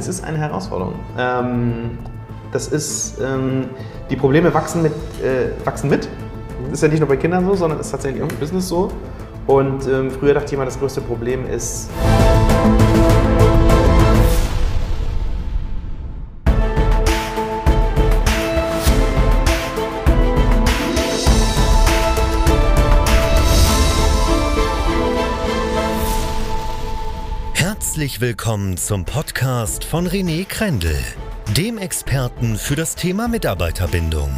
Es ist eine Herausforderung. Ähm, das ist, ähm, die Probleme wachsen mit, äh, wachsen mit. Das ist ja nicht nur bei Kindern so, sondern ist tatsächlich auch im Business so. Und ähm, früher dachte ich immer, das größte Problem ist. Herzlich willkommen zum Podcast von René Krendel, dem Experten für das Thema Mitarbeiterbindung.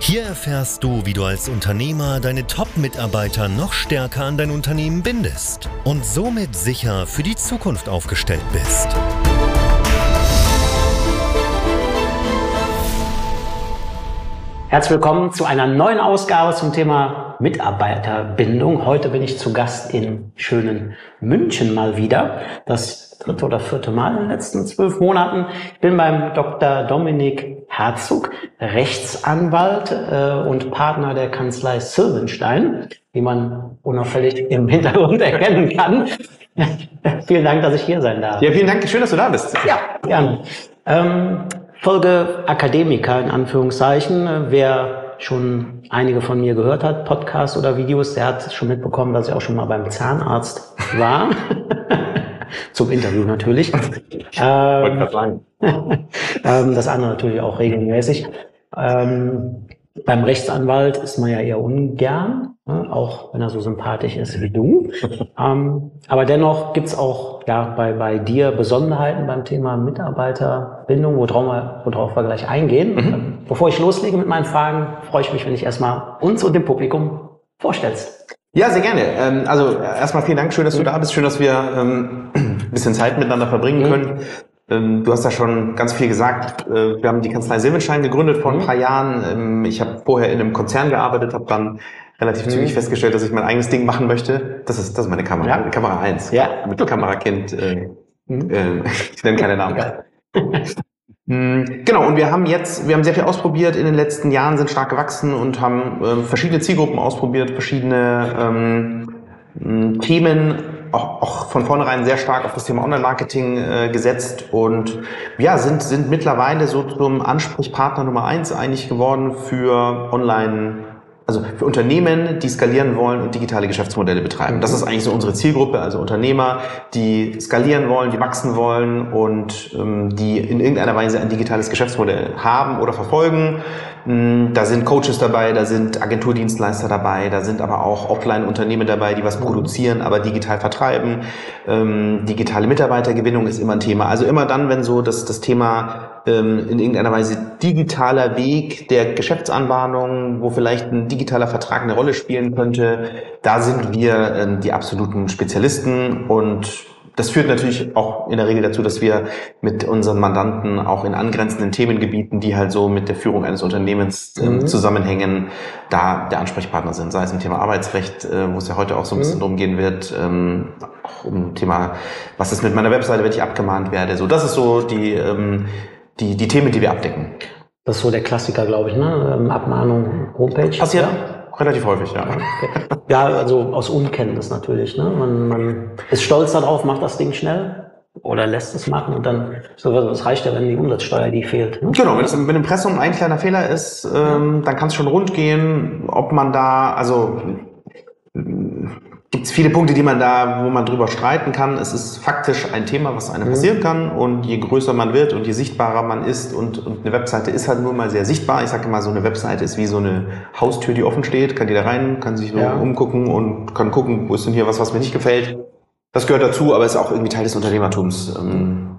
Hier erfährst du, wie du als Unternehmer deine Top-Mitarbeiter noch stärker an dein Unternehmen bindest und somit sicher für die Zukunft aufgestellt bist. Herzlich willkommen zu einer neuen Ausgabe zum Thema Mitarbeiterbindung. Heute bin ich zu Gast in schönen München mal wieder. Das dritte oder vierte Mal in den letzten zwölf Monaten. Ich bin beim Dr. Dominik Herzog, Rechtsanwalt äh, und Partner der Kanzlei Silvenstein, wie man unauffällig im Hintergrund erkennen kann. vielen Dank, dass ich hier sein darf. Ja, vielen Dank. Schön, dass du da bist. Ja, gern. Ähm, Folge Akademiker in Anführungszeichen. Wer schon einige von mir gehört hat, Podcasts oder Videos, der hat schon mitbekommen, dass ich auch schon mal beim Zahnarzt war. Zum Interview natürlich. ähm, ähm, das andere natürlich auch regelmäßig. Ähm, beim Rechtsanwalt ist man ja eher ungern, ne? auch wenn er so sympathisch ist wie du. ähm, aber dennoch gibt's auch ja, bei, bei dir Besonderheiten beim Thema Mitarbeiterbindung, worauf wir, worauf wir gleich eingehen. Mhm. Bevor ich loslege mit meinen Fragen, freue ich mich, wenn ich erstmal uns und dem Publikum vorstellst. Ja, sehr gerne. Ähm, also erstmal vielen Dank, schön, dass du da bist, schön, dass wir ähm, ein bisschen Zeit miteinander verbringen mhm. können. Ähm, du hast ja schon ganz viel gesagt. Äh, wir haben die Kanzlei Silvenstein gegründet vor ein mhm. paar Jahren. Ich habe vorher in einem Konzern gearbeitet, habe dann relativ mhm. zügig festgestellt, dass ich mein eigenes Ding machen möchte. Das ist, das ist meine Kamera, ja. Kamera 1. Ja. Mittelkamerakind. Äh, mhm. äh, ich nenne keine Namen. Genau, und wir haben jetzt, wir haben sehr viel ausprobiert. In den letzten Jahren, sind stark gewachsen und haben äh, verschiedene Zielgruppen ausprobiert, verschiedene ähm, Themen auch, auch von vornherein sehr stark auf das Thema Online-Marketing äh, gesetzt. Und ja, sind, sind mittlerweile so zum Ansprechpartner Nummer eins eigentlich geworden für Online- also für Unternehmen, die skalieren wollen und digitale Geschäftsmodelle betreiben. Das ist eigentlich so unsere Zielgruppe, also Unternehmer, die skalieren wollen, die wachsen wollen und ähm, die in irgendeiner Weise ein digitales Geschäftsmodell haben oder verfolgen. Mm, da sind Coaches dabei, da sind Agenturdienstleister dabei, da sind aber auch Offline-Unternehmen dabei, die was produzieren, aber digital vertreiben. Ähm, digitale Mitarbeitergewinnung ist immer ein Thema. Also immer dann, wenn so das, das Thema ähm, in irgendeiner Weise digitaler Weg der Geschäftsanbahnung, wo vielleicht ein digitaler Vertrag eine Rolle spielen könnte, da sind wir ähm, die absoluten Spezialisten und das führt natürlich auch in der Regel dazu, dass wir mit unseren Mandanten auch in angrenzenden Themengebieten, die halt so mit der Führung eines Unternehmens ähm, mhm. zusammenhängen, da der Ansprechpartner sind. Sei es im Thema Arbeitsrecht, äh, wo es ja heute auch so ein bisschen mhm. drum gehen wird, ähm, auch um Thema, was ist mit meiner Webseite, wenn ich abgemahnt werde. So, das ist so die, ähm, die, die Themen, die wir abdecken. Das ist so der Klassiker, glaube ich, ne? Ähm, Abmahnung, Homepage. Passiert ja? relativ häufig, ja. Okay. Ja, also aus Unkenntnis natürlich. Ne? Man, man ist stolz darauf, macht das Ding schnell oder lässt es machen und dann, so, was reicht ja, wenn die Umsatzsteuer, die fehlt. Ne? Genau, wenn es mit Impressum ein kleiner Fehler ist, ähm, dann kann es schon rund gehen, ob man da, also gibt es viele Punkte, die man da, wo man drüber streiten kann. Es ist faktisch ein Thema, was einem mhm. passieren kann. Und je größer man wird und je sichtbarer man ist und, und eine Webseite ist halt nur mal sehr sichtbar. Ich sage immer, so eine Webseite ist wie so eine Haustür, die offen steht. Kann jeder rein, kann sich so ja. umgucken und kann gucken, wo ist denn hier was, was mir nicht gefällt. Das gehört dazu, aber ist auch irgendwie Teil des Unternehmertums. Ähm,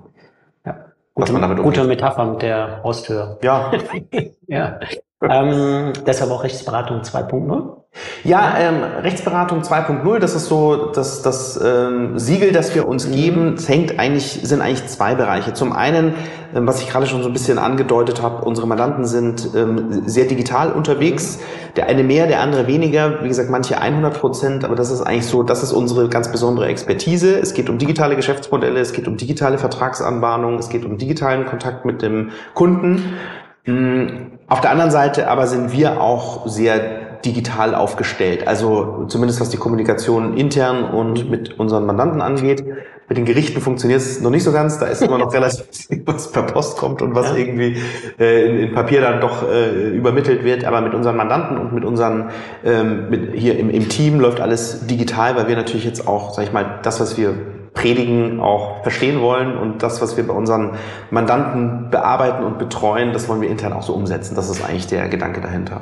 ja. Gute, man damit gute Metapher mit der Haustür. Ja. ja. Ähm, deshalb auch Rechtsberatung 2.0. Ja, ähm, Rechtsberatung 2.0, das ist so das, das ähm, Siegel, das wir uns geben. Es hängt eigentlich, sind eigentlich zwei Bereiche. Zum einen, ähm, was ich gerade schon so ein bisschen angedeutet habe, unsere Mandanten sind ähm, sehr digital unterwegs. Der eine mehr, der andere weniger. Wie gesagt, manche 100 Prozent, aber das ist eigentlich so, das ist unsere ganz besondere Expertise. Es geht um digitale Geschäftsmodelle, es geht um digitale Vertragsanbahnung, es geht um digitalen Kontakt mit dem Kunden. Mm, auf der anderen Seite aber sind wir auch sehr digital aufgestellt. Also zumindest was die Kommunikation intern und mit unseren Mandanten angeht. Mit den Gerichten funktioniert es noch nicht so ganz. Da ist immer noch relativ viel, was per Post kommt und was ja. irgendwie äh, in, in, Papier dann doch äh, übermittelt wird. Aber mit unseren Mandanten und mit unseren ähm, mit hier im, im Team läuft alles digital, weil wir natürlich jetzt auch, sag ich mal, das, was wir predigen, auch verstehen wollen und das, was wir bei unseren Mandanten bearbeiten und betreuen, das wollen wir intern auch so umsetzen. Das ist eigentlich der Gedanke dahinter.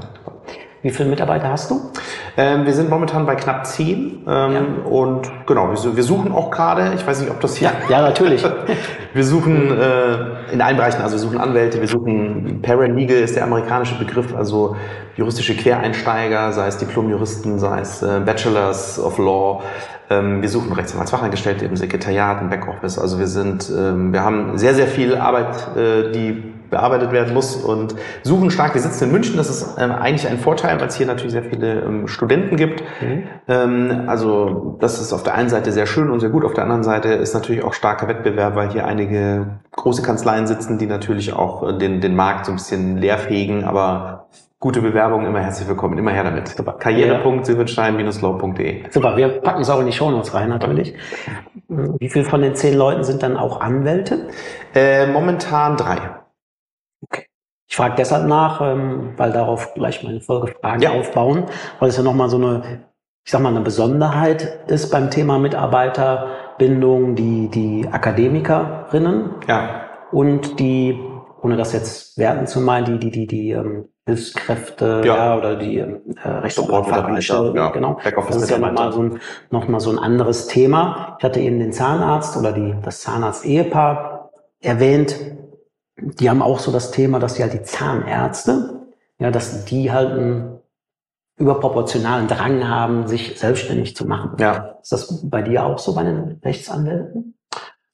Wie viele Mitarbeiter hast du? Ähm, wir sind momentan bei knapp zehn ähm, ja. und genau, wir, wir, suchen auch gerade, ich weiß nicht, ob das hier... Ja, ja natürlich. wir suchen äh, in allen Bereichen, also wir suchen Anwälte, wir suchen Paralegal ist der amerikanische Begriff, also juristische Quereinsteiger, sei es Diplomjuristen, sei es äh, Bachelors of Law, wir suchen Rechtsanwaltsfachangestellte im Sekretariat, im Backoffice. Also wir sind, ähm, wir haben sehr, sehr viel Arbeit, äh, die bearbeitet werden muss und suchen stark. Wir sitzen in München, das ist ähm, eigentlich ein Vorteil, weil es hier natürlich sehr viele ähm, Studenten gibt. Mhm. Ähm, also das ist auf der einen Seite sehr schön und sehr gut, auf der anderen Seite ist natürlich auch starker Wettbewerb, weil hier einige große Kanzleien sitzen, die natürlich auch äh, den, den Markt so ein bisschen leerfegen, aber gute Bewerbungen, immer herzlich willkommen, immer her damit. Karriere.silbenstein-law.de Super, wir packen es auch in die Shownotes rein natürlich. Wie viel von den zehn Leuten sind dann auch Anwälte? Äh, momentan drei. Okay. Ich frage deshalb nach, ähm, weil darauf gleich meine Folgefragen ja. aufbauen, weil es ja nochmal so eine, ich sag mal, eine Besonderheit ist beim Thema Mitarbeiterbindung, die, die Akademikerinnen ja. und die, ohne das jetzt werten zu meinen, die, die, die, die ähm, Hilfskräfte ja. ja oder die äh, Rechtsanwaltsfachangestellten. Ja, genau. Das ist ja nochmal so, ein, noch mal so ein anderes Thema. Ich hatte eben den Zahnarzt oder die, das Zahnarzt-Ehepaar erwähnt. Die haben auch so das Thema, dass die halt die Zahnärzte, ja, dass die halt einen überproportionalen Drang haben, sich selbstständig zu machen. Ja. Ist das bei dir auch so bei den Rechtsanwälten?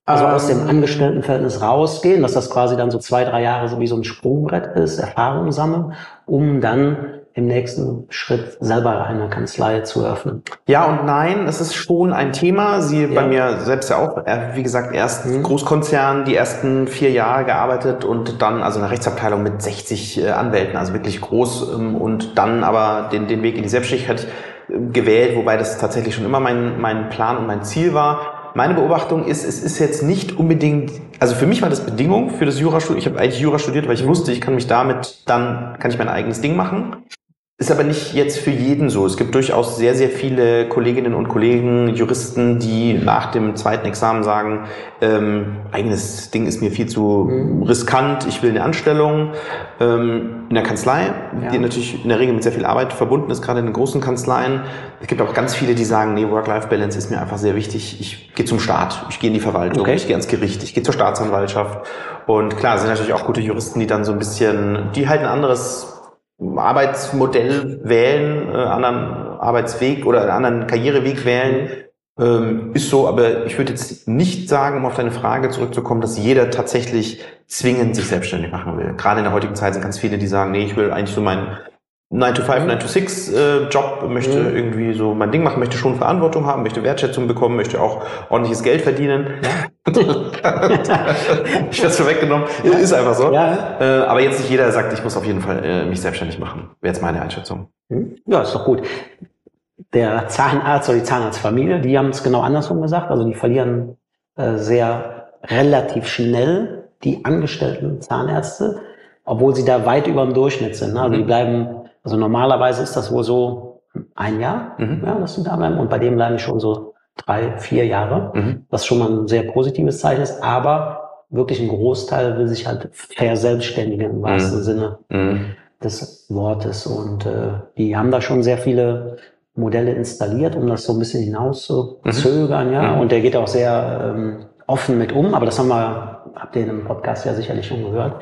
Also aus dem ähm. Angestelltenverhältnis rausgehen, dass das quasi dann so zwei, drei Jahre so wie so ein Sprungbrett ist, Erfahrung sammeln, um dann im nächsten Schritt selber eine Kanzlei zu eröffnen? Ja und nein, es ist schon ein Thema. Sie ja. bei mir selbst ja auch, äh, wie gesagt, erst mhm. Großkonzern, die ersten vier Jahre gearbeitet und dann also eine Rechtsabteilung mit 60 äh, Anwälten, also wirklich groß ähm, und dann aber den, den Weg in die Selbstständigkeit äh, gewählt, wobei das tatsächlich schon immer mein, mein Plan und mein Ziel war meine Beobachtung ist, es ist jetzt nicht unbedingt, also für mich war das Bedingung für das Jurastudium. Ich habe eigentlich Jura studiert, weil ich wusste, ich kann mich damit dann, kann ich mein eigenes Ding machen. Ist aber nicht jetzt für jeden so. Es gibt durchaus sehr, sehr viele Kolleginnen und Kollegen, Juristen, die nach dem zweiten Examen sagen, ähm, eigenes Ding ist mir viel zu mhm. riskant, ich will eine Anstellung ähm, in der Kanzlei, ja. die natürlich in der Regel mit sehr viel Arbeit verbunden ist, gerade in den großen Kanzleien. Es gibt auch ganz viele, die sagen, nee, Work-Life-Balance ist mir einfach sehr wichtig. Ich gehe zum Staat, ich gehe in die Verwaltung, okay. ich gehe ans Gericht, ich gehe zur Staatsanwaltschaft. Und klar, sind natürlich auch gute Juristen, die dann so ein bisschen, die halt ein anderes Arbeitsmodell wählen, äh, anderen Arbeitsweg oder einen anderen Karriereweg wählen, ähm, ist so, aber ich würde jetzt nicht sagen, um auf deine Frage zurückzukommen, dass jeder tatsächlich zwingend sich selbstständig machen will. Gerade in der heutigen Zeit sind ganz viele, die sagen, nee, ich will eigentlich so meinen 9 to 5, 9 to 6 äh, Job, möchte mhm. irgendwie so mein Ding machen, möchte schon Verantwortung haben, möchte Wertschätzung bekommen, möchte auch ordentliches Geld verdienen. Ja. ich werde es vorweggenommen. Ja. Ist einfach so. Ja. Äh, aber jetzt nicht jeder sagt, ich muss auf jeden Fall äh, mich selbstständig machen. Wäre jetzt meine Einschätzung. Mhm. Ja, ist doch gut. Der Zahnarzt oder die Zahnarztfamilie, die haben es genau andersrum gesagt. Also die verlieren äh, sehr relativ schnell die angestellten Zahnärzte, obwohl sie da weit über dem Durchschnitt sind. Ne? Also mhm. die bleiben also normalerweise ist das wohl so ein Jahr, mhm. ja, dass sie da bleiben. Und bei dem bleiben schon so drei, vier Jahre, mhm. was schon mal ein sehr positives Zeichen ist. Aber wirklich ein Großteil will sich halt verselbstständigen im wahrsten mhm. Sinne mhm. des Wortes. Und äh, die haben da schon sehr viele Modelle installiert, um das so ein bisschen hinaus zu mhm. zögern. Ja. Mhm. Und der geht auch sehr ähm, offen mit um. Aber das haben wir, habt ihr in einem Podcast ja sicherlich schon gehört.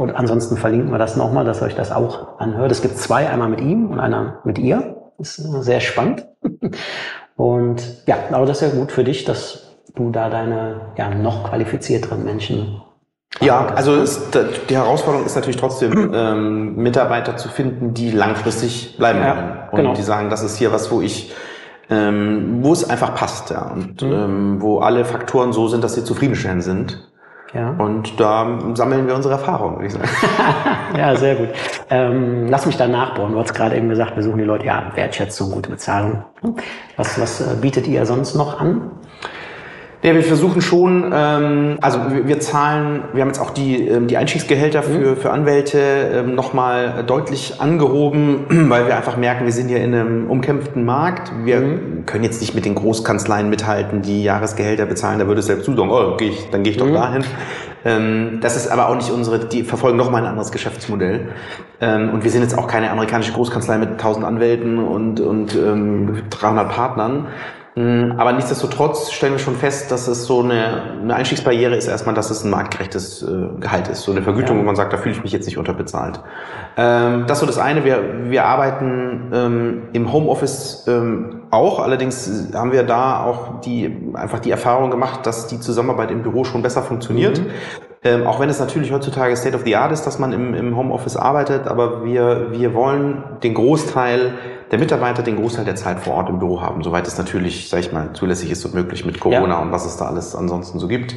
Und ansonsten verlinken wir das nochmal, dass ihr euch das auch anhört. Es gibt zwei, einmal mit ihm und einer mit ihr. Das ist sehr spannend. Und ja, aber das ist ja gut für dich, dass du da deine ja, noch qualifizierteren Menschen ja, also ist, die Herausforderung ist natürlich trotzdem, ähm, Mitarbeiter zu finden, die langfristig bleiben ja, wollen. Und genau. die sagen, das ist hier was, wo ich, ähm, wo es einfach passt, ja. Und mhm. ähm, wo alle Faktoren so sind, dass sie zufriedenstellend sind. Ja. Und da sammeln wir unsere Erfahrungen, würde ich sagen. ja, sehr gut. Ähm, lass mich da nachbauen. Du hast gerade eben gesagt, wir suchen die Leute, ja, Wertschätzung, gute Bezahlung. Was, was äh, bietet ihr sonst noch an? Ja, wir versuchen schon, ähm, also wir, wir zahlen, wir haben jetzt auch die, ähm, die Einstiegsgehälter für, für Anwälte ähm, nochmal deutlich angehoben, weil wir einfach merken, wir sind hier in einem umkämpften Markt. Wir Mhm. können jetzt nicht mit den Großkanzleien mithalten, die Jahresgehälter bezahlen. Da würde es selbst zusagen, oh, geh ich, dann gehe ich doch Mhm. dahin. Ähm, das ist aber auch nicht unsere, die verfolgen nochmal ein anderes Geschäftsmodell. Ähm, und wir sind jetzt auch keine amerikanische Großkanzlei mit 1000 Anwälten und, und ähm, 300 Partnern. Mm, Aber nichtsdestotrotz stellen wir schon fest, dass es so eine, eine Einstiegsbarriere ist erstmal, dass es ein marktgerechtes äh, Gehalt ist. So eine Vergütung, Ja. wo man sagt, da fühle ich mich jetzt nicht unterbezahlt. Ähm, das ist so das eine. Wir, wir arbeiten ähm, im Homeoffice ähm, auch. Allerdings haben wir da auch die, einfach die Erfahrung gemacht, dass die Zusammenarbeit im Büro schon besser funktioniert. Ähm, auch wenn es natürlich heutzutage State of the Art ist, dass man im, im Homeoffice arbeitet, aber wir, wir wollen den Großteil der Mitarbeiter, den Großteil der Zeit vor Ort im Büro haben, soweit es natürlich, sag ich mal, zulässig ist und möglich mit Corona Ja. und was es da alles ansonsten so gibt.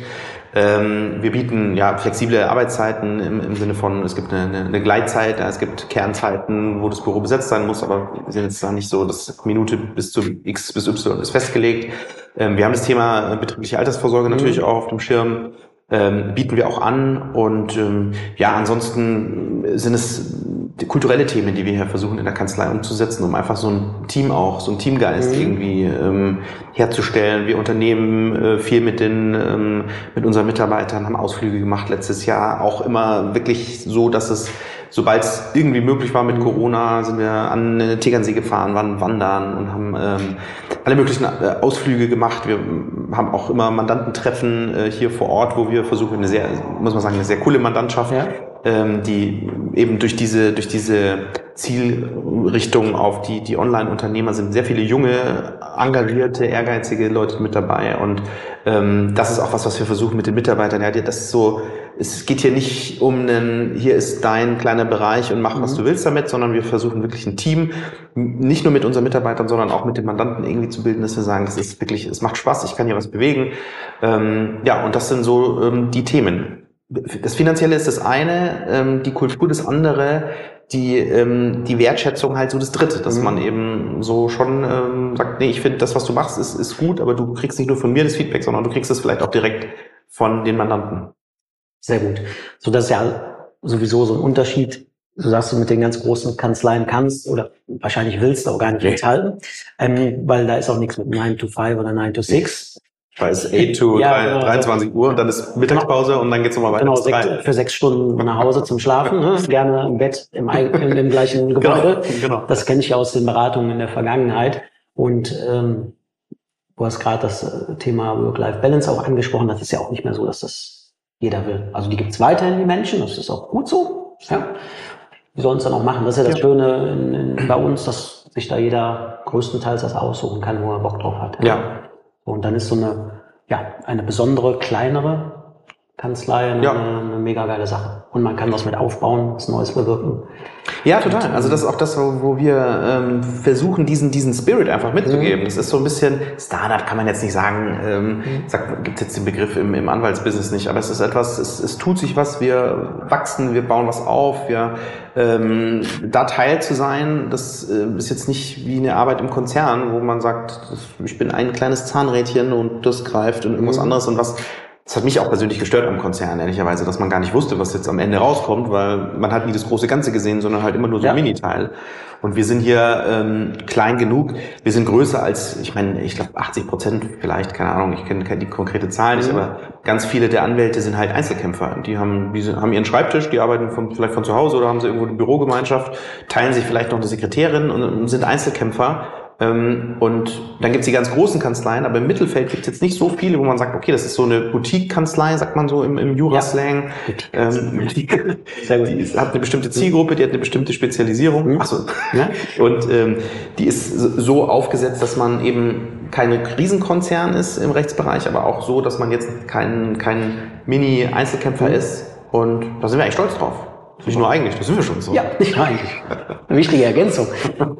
Ähm, wir bieten ja flexible Arbeitszeiten im, im Sinne von, es gibt eine, eine, Gleitzeit, ja, es gibt Kernzeiten, wo das Büro besetzt sein muss, aber wir sind jetzt da nicht so, dass Minute bis zu X bis Y ist festgelegt. Ähm, wir haben das Thema äh, betriebliche Altersvorsorge natürlich auch auf dem Schirm ähm, bieten wir auch an. Und ähm, ja, ansonsten sind es kulturelle Themen, die wir hier versuchen in der Kanzlei umzusetzen, um einfach so ein Team auch, so ein Teamgeist Mhm. irgendwie ähm, herzustellen. Wir unternehmen äh, viel mit den ähm, mit unseren Mitarbeitern, haben Ausflüge gemacht letztes Jahr, auch immer wirklich so, dass es Sobald es irgendwie möglich war mit Corona, sind wir an den Tegernsee gefahren, waren wandern und haben ähm, alle möglichen äh, Ausflüge gemacht. Wir haben auch immer Mandantentreffen äh, hier vor Ort, wo wir versuchen, eine sehr, muss man sagen, eine sehr coole Mandantschaft, Ja. ähm, die eben durch diese, durch diese Zielrichtung auf die, die Online-Unternehmer sind sehr viele junge, engagierte, ehrgeizige Leute mit dabei und ähm, das ist auch was, was wir versuchen mit den Mitarbeitern. Ja, das ist so, es geht hier nicht um einen, hier ist dein kleiner Bereich und mach, was du willst damit, sondern wir versuchen wirklich ein Team, nicht nur mit unseren Mitarbeitern, sondern auch mit den Mandanten irgendwie zu bilden, dass wir sagen, das ist wirklich, es macht Spaß, ich kann hier was bewegen. Ähm, ja, und das sind so ähm, die Themen. Das Finanzielle ist das eine, ähm, die Kultur das andere, die, ähm, die Wertschätzung halt so das dritte, dass Mhm. man eben so schon ähm, sagt, nee, ich finde das, was du machst, ist, ist gut, aber du kriegst nicht nur von mir das Feedback, sondern du kriegst es vielleicht auch direkt von den Mandanten. Sehr gut. So, das ist ja sowieso so ein Unterschied. Du sagst, du mit den ganz großen Kanzleien kannst oder wahrscheinlich willst du auch gar nicht Nee. mithalten, ähm, weil da ist auch nichts mit 9 to 5 oder 9 to 6. Weil es 8 to Ja, drei- ja, 23 Uhr und dann ist Mittagspause und dann geht's nochmal weiter Genau, sechs, für sechs Stunden nach Hause zum Schlafen, ne? gerne im Bett im, im, im gleichen Gebäude. genau. Das kenne ich ja aus den Beratungen in der Vergangenheit. Und ähm, du hast gerade das äh, Thema Work-Life-Balance auch angesprochen. Das ist ja auch nicht mehr so, dass das jeder will. Also die gibt es weiterhin, die Menschen. Das ist auch gut so. Ja. Die sollen es dann auch machen. Das ist ja das Ja. Schöne in, in, bei uns, dass sich da jeder größtenteils das aussuchen kann, wo er Bock drauf hat. Ja. Und dann ist so eine, ja, eine besondere, kleinere Kanzlei eine, Ja. eine mega geile Sache. Und man kann was mit aufbauen, was Neues bewirken. Ja, total. Also das ist auch das, wo wir ähm, versuchen, diesen, diesen Spirit einfach mitzugeben. Das ist so ein bisschen, Startup kann man jetzt nicht sagen, ähm, sagt, gibt jetzt den Begriff im, im Anwaltsbusiness nicht, aber es ist etwas, es, es tut sich was, wir wachsen, wir bauen was auf, wir ähm, da Teil zu sein, das äh, ist jetzt nicht wie eine Arbeit im Konzern, wo man sagt, ich bin ein kleines Zahnrädchen und das greift und irgendwas anderes und was das hat mich auch persönlich gestört am Konzern, ehrlicherweise, dass man gar nicht wusste, was jetzt am Ende rauskommt, weil man hat nie das große Ganze gesehen, sondern halt immer nur so Ja. ein Miniteil. Und wir sind hier ähm, klein genug, wir sind größer als, ich meine, ich glaube 80 Prozent vielleicht, keine Ahnung, ich kenne die konkrete Zahl nicht, Mhm. aber ganz viele der Anwälte sind halt Einzelkämpfer. Die haben, die haben ihren Schreibtisch, die arbeiten von, vielleicht von zu Hause oder haben sie irgendwo eine Bürogemeinschaft, teilen sich vielleicht noch eine Sekretärin und, und sind Einzelkämpfer. Ähm, und dann gibt's die ganz großen Kanzleien, aber im Mittelfeld gibt's jetzt nicht so viele, wo man sagt, okay, das ist so eine Boutique-Kanzlei, sagt man so im, im Jura-Slang. Ähm. Sehr gut. Die ist, hat eine bestimmte Zielgruppe, die hat eine bestimmte Spezialisierung. Mhm. Achso. Ja? Und ähm, die ist so aufgesetzt, dass man eben kein Riesenkonzern ist im Rechtsbereich, aber auch so, dass man jetzt kein, kein Mini-Einzelkämpfer Mhm. ist. Und da sind wir eigentlich stolz drauf. Nicht nur eigentlich, das sind wir schon so. Ja, nicht nur eigentlich. Eine wichtige Ergänzung.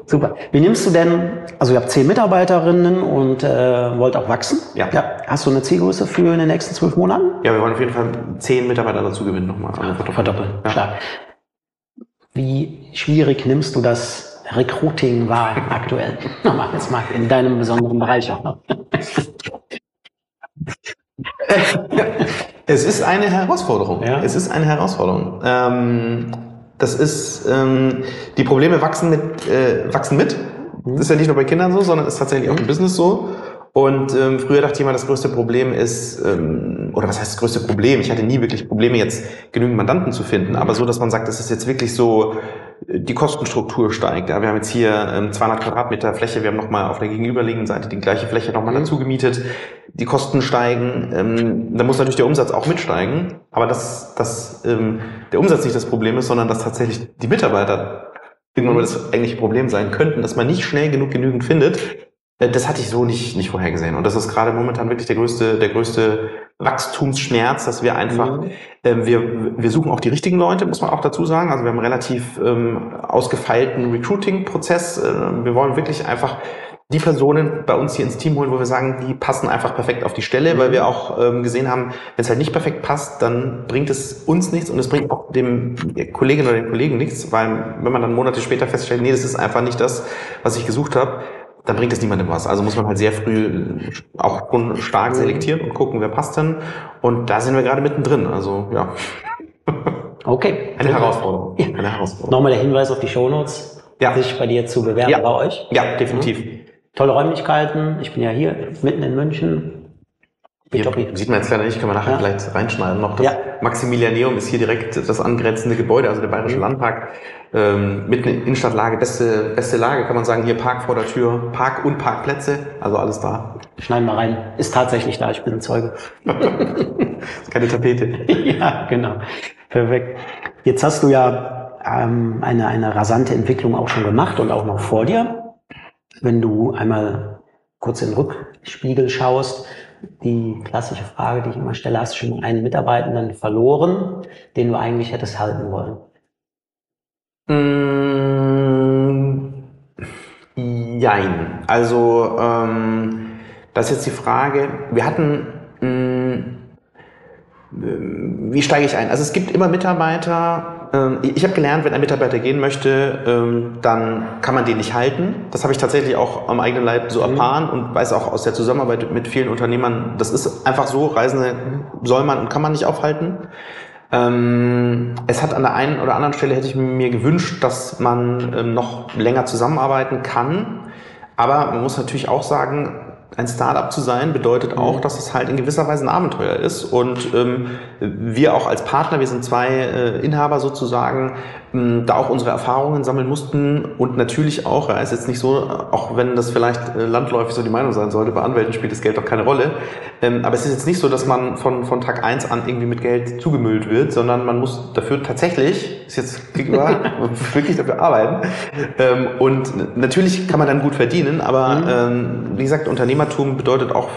Super. Wie nimmst du denn, also ihr habt zehn Mitarbeiterinnen und äh, wollt auch wachsen. Ja. Hast du eine Zielgröße für in den nächsten zwölf Monaten? Ja, wir wollen auf jeden Fall zehn Mitarbeiter dazu gewinnen nochmal. Also Verdoppeln. Ja. Stark. Wie schwierig nimmst du das Recruiting wahr aktuell? Nochmal, jetzt mal in deinem besonderen Bereich auch noch. es ist eine Herausforderung. Ja. Es ist eine Herausforderung. Ähm, das ist, ähm, die Probleme wachsen mit, äh, wachsen mit. Das ist ja nicht nur bei Kindern so, sondern ist tatsächlich auch im Business so. Und ähm, früher dachte ich immer, das größte Problem ist, ähm, oder was heißt das größte Problem? Ich hatte nie wirklich Probleme, jetzt genügend Mandanten zu finden, aber so, dass man sagt, das ist jetzt wirklich so, die Kostenstruktur steigt. Ja, wir haben jetzt hier ähm, 200 Quadratmeter Fläche, wir haben nochmal auf der gegenüberliegenden Seite die gleiche Fläche nochmal dazu gemietet. Die Kosten steigen, ähm, da muss natürlich der Umsatz auch mitsteigen, aber dass, dass ähm, der Umsatz nicht das Problem ist, sondern dass tatsächlich die Mitarbeiter irgendwann mal das eigentliche Problem sein könnten, dass man nicht schnell genug genügend findet. Äh, Das hatte ich so nicht, nicht vorhergesehen. Und das ist gerade momentan wirklich der größte, der größte Wachstumsschmerz, dass wir einfach, Mhm. ähm, wir, wir suchen auch die richtigen Leute, muss man auch dazu sagen. Also wir haben einen relativ ähm, ausgefeilten Recruiting-Prozess. Äh, wir wollen wirklich einfach die Personen bei uns hier ins Team holen, wo wir sagen, die passen einfach perfekt auf die Stelle, weil wir auch ähm, gesehen haben, wenn es halt nicht perfekt passt, dann bringt es uns nichts und es bringt auch dem Kolleginnen oder dem Kollegen nichts, weil wenn man dann Monate später feststellt, nee, das ist einfach nicht das, was ich gesucht habe, dann bringt es niemandem was. Also muss man halt sehr früh auch schon stark selektieren und gucken, wer passt denn. Und da sind wir gerade mittendrin. Also ja, Okay. eine Herausforderung. Ja. Eine Herausforderung. Nochmal der Hinweis auf die Shownotes, Ja. sich bei dir zu bewerben Ja. bei euch. Ja, definitiv. Tolle Räumlichkeiten. Ich bin ja hier mitten in München. Hier sieht man jetzt leider nicht, können wir nachher Ja. vielleicht reinschneiden noch. Das Ja. Maximilianeum ist hier direkt das angrenzende Gebäude, also der Bayerische Mhm. Landpark, ähm, mitten in Innenstadtlage, beste, beste Lage, kann man sagen, hier Park vor der Tür, Park und Parkplätze, also alles da. Schneiden wir rein. Ist tatsächlich da. Ich bin ein Zeuge. Keine Tapete. ja, genau. Perfekt. Jetzt hast du ja ähm, eine, eine rasante Entwicklung auch schon gemacht und auch noch vor dir. Wenn du einmal kurz in den Rückspiegel schaust, die klassische Frage, die ich immer stelle, hast du schon einen Mitarbeitenden verloren, den du eigentlich hättest halten wollen? Mm, Jein. Also, ähm, das ist jetzt die Frage. Wir hatten, mm, wie steige ich ein? Also es gibt immer Mitarbeiter. Ähm, Ich habe gelernt, wenn ein Mitarbeiter gehen möchte, ähm, dann kann man den nicht halten. Das habe ich tatsächlich auch am eigenen Leib so erfahren und weiß auch aus der Zusammenarbeit mit vielen Unternehmern, das ist einfach so, Reisende soll man und kann man nicht aufhalten. Ähm, es hat an der einen oder anderen Stelle hätte ich mir gewünscht, dass man noch länger zusammenarbeiten kann. Aber man muss natürlich auch sagen, ein Startup zu sein bedeutet auch, dass es halt in gewisser Weise ein Abenteuer ist. Und ähm, wir auch als Partner, wir sind zwei äh, Inhaber sozusagen, ähm, da auch unsere Erfahrungen sammeln mussten und natürlich auch, ja, ist jetzt nicht so, auch wenn das vielleicht äh, landläufig so die Meinung sein sollte, bei Anwälten spielt das Geld doch keine Rolle. Ähm, aber es ist jetzt nicht so, dass man von, von Tag eins an irgendwie mit Geld zugemüllt wird, sondern man muss dafür tatsächlich, ist jetzt gegenüber, wirklich dafür arbeiten. Ähm, und natürlich kann man dann gut verdienen, aber ähm, wie gesagt, Unternehmertum bedeutet auch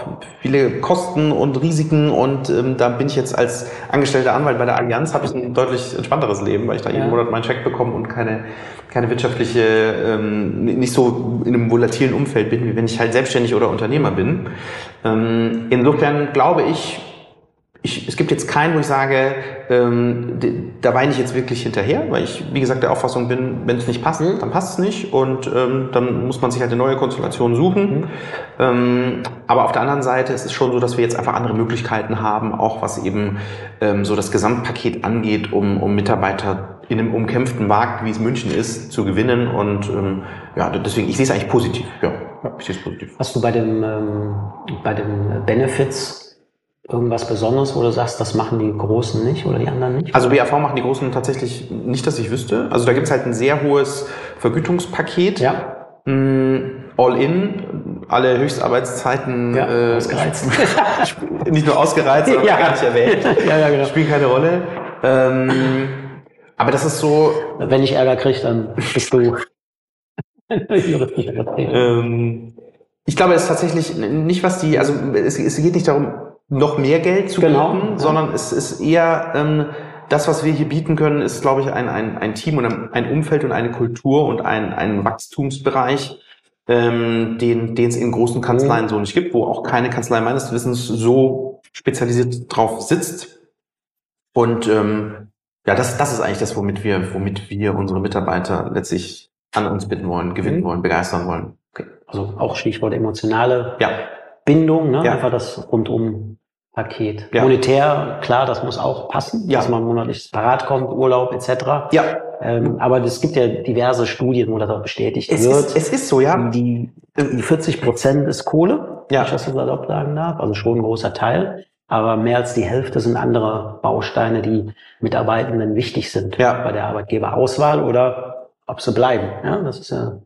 viele Kosten und Risiken und ähm, da bin ich jetzt als angestellter Anwalt bei der Allianz, habe ich ein deutlich entspannteres Leben, weil ich da jeden Ja. Monat meinen Check bekomme und keine, keine wirtschaftliche, ähm, nicht so in einem volatilen Umfeld bin, wie wenn ich halt selbstständig oder Unternehmer bin. Ähm, insofern glaube ich, ich, es gibt jetzt keinen, wo ich sage, ähm, da weine ich jetzt wirklich hinterher, weil ich, wie gesagt, der Auffassung bin, wenn es nicht passt, dann passt es nicht und ähm, dann muss man sich halt eine neue Konstellation suchen. Ähm, aber auf der anderen Seite ist es schon so, dass wir jetzt einfach andere Möglichkeiten haben, auch was eben ähm, so das Gesamtpaket angeht, um, um Mitarbeiter in einem umkämpften Markt, wie es München ist, zu gewinnen. Und ähm, ja, deswegen, ich sehe es eigentlich positiv. Ja, ich sehe es positiv. Hast du bei dem, ähm, bei den Benefits irgendwas Besonderes, wo du sagst, das machen die Großen nicht oder die anderen nicht? Also BAV machen die Großen tatsächlich nicht, dass ich wüsste. Also da gibt es halt ein sehr hohes Vergütungspaket. ja, Mm, All in, alle Höchstarbeitszeiten ja, äh, ausgereizt. nicht nur ausgereizt, sondern Ja. gar nicht erwähnt. ja, ja, genau. Spielen keine Rolle. Ähm, aber das ist so, Wenn ich Ärger kriege, dann bist du ähm, ich glaube, es ist tatsächlich nicht, was die, also es, es geht nicht darum, noch mehr Geld zu Genau, bieten, sondern es ist eher ähm, das, was wir hier bieten können, ist, glaube ich, ein, ein, ein Team und ein, ein Umfeld und eine Kultur und ein, ein Wachstumsbereich, ähm, den den es in großen Kanzleien Mhm. so nicht gibt, wo auch keine Kanzlei meines Wissens so spezialisiert drauf sitzt. Und ähm, ja, das, das ist eigentlich das, womit wir, womit wir unsere Mitarbeiter letztlich an uns bitten wollen, gewinnen Mhm. wollen, begeistern wollen. Okay. Also auch Stichwort emotionale Ja, Bindung, ne? Ja. einfach das rundum Paket. Ja. Monetär, klar, das muss auch passen, Ja. dass man monatlich parat kommt, Urlaub etc. Ja, Ähm, aber es gibt ja diverse Studien, wo das auch bestätigt es wird. ist, es ist so, ja. die, die 40 Prozent ist Kohle, Ja. wenn ich das so salopp sagen darf, also schon ein großer Teil. Aber mehr als die Hälfte sind andere Bausteine, die Mitarbeitenden wichtig sind Ja. bei der Arbeitgeberauswahl oder ob sie bleiben. Ja, das ist ja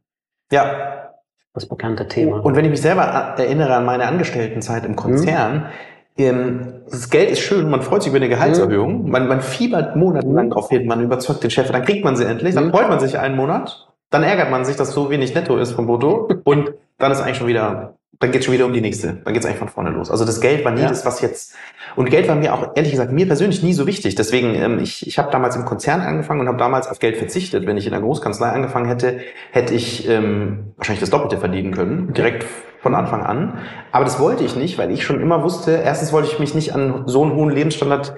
Ja, das bekannte Thema. Und wenn ich mich selber erinnere an meine Angestelltenzeit im Konzern, ähm, das Geld ist schön, man freut sich über eine Gehaltserhöhung, man, man fiebert monatelang drauf hin, man überzeugt den Chef, dann kriegt man sie endlich, dann Mhm. freut man sich einen Monat, dann ärgert man sich, dass so wenig netto ist vom Brutto und dann ist eigentlich schon wieder, dann geht schon wieder um die nächste, dann geht es eigentlich von vorne los. Also das Geld war nie Ja. das, was jetzt, und Geld war mir auch, ehrlich gesagt, mir persönlich nie so wichtig, deswegen, ähm, ich, ich habe damals im Konzern angefangen und habe damals auf Geld verzichtet. Wenn ich in einer Großkanzlei angefangen hätte, hätte ich ähm, wahrscheinlich das Doppelte verdienen können, direkt von Anfang an. Aber das wollte ich nicht, weil ich schon immer wusste, erstens wollte ich mich nicht an so einen hohen Lebensstandard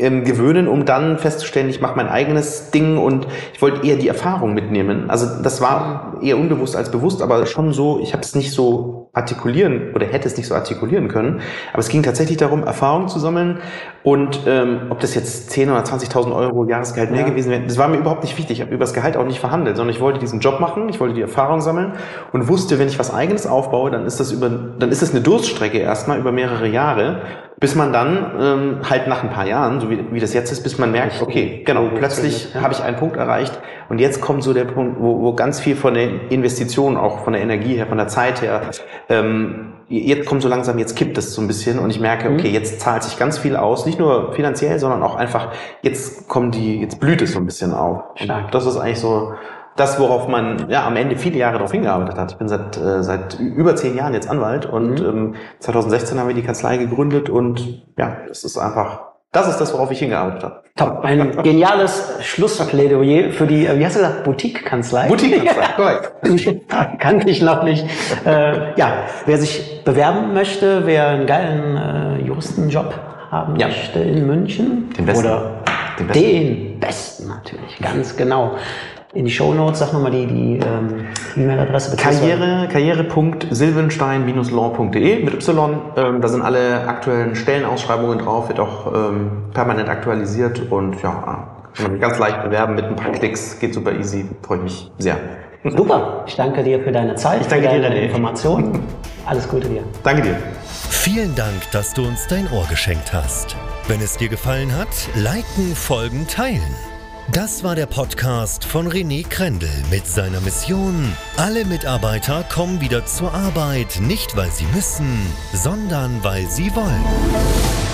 ähm, gewöhnen, um dann festzustellen, ich mache mein eigenes Ding und ich wollte eher die Erfahrung mitnehmen. Also das war eher unbewusst als bewusst, aber schon so, ich habe es nicht so artikulieren oder hätte es nicht so artikulieren können. Aber es ging tatsächlich darum, Erfahrung zu sammeln und ähm, ob das jetzt 10.000 oder 20.000 Euro Jahresgehalt mehr Ja. gewesen wäre, das war mir überhaupt nicht wichtig. Ich habe über das Gehalt auch nicht verhandelt, sondern ich wollte diesen Job machen, ich wollte die Erfahrung sammeln und wusste, wenn ich was Eigenes aufbaue, dann ist das über, dann ist das eine Durststrecke erstmal über mehrere Jahre, bis man dann ähm, halt nach ein paar Jahren, so wie, wie das jetzt ist, bis man merkt, okay, genau, plötzlich habe ich einen Punkt erreicht und jetzt kommt so der Punkt, wo, wo ganz viel von der Investition, auch von der Energie her, von der Zeit her, ähm, jetzt kommt so langsam, jetzt kippt es so ein bisschen und ich merke, okay, jetzt zahlt sich ganz viel aus, nicht nur finanziell, sondern auch einfach, jetzt kommen die, jetzt blüht es so ein bisschen auf. Stark. Und das ist eigentlich so das, worauf man ja am Ende viele Jahre darauf hingearbeitet hat. Ich bin seit, äh, seit über zehn Jahren jetzt Anwalt und ähm, 2016 haben wir die Kanzlei gegründet und ja, das ist einfach, das ist das, worauf ich hingearbeitet habe. Top. Ein geniales Schlussplädoyer für die, wie hast du gesagt, Boutique-Kanzlei? Boutique-Kanzlei, korrekt. Kannte ich noch nicht. Äh, ja, wer sich bewerben möchte, wer einen geilen äh, Juristenjob haben Ja. möchte in München Den besten. oder Den besten. den besten natürlich, ganz genau. In die Shownotes, sag nochmal die, die ähm, E-Mail-Adresse. Karriere, karriere.silvenstein-law.de mit Y. Ähm, da sind alle aktuellen Stellenausschreibungen drauf, wird auch ähm, permanent aktualisiert und ja, kann man sich ganz leicht bewerben mit ein paar Klicks, geht super easy, freue ich mich sehr. Super, ich danke dir für deine Zeit, Ich danke für dir, deine. Informationen. Alles Gute dir. Danke dir. Vielen Dank, dass du uns dein Ohr geschenkt hast. Wenn es dir gefallen hat, liken, folgen, teilen. Das war der Podcast von René Krendel mit seiner Mission. Alle Mitarbeiter kommen wieder zur Arbeit, nicht weil sie müssen, sondern weil sie wollen.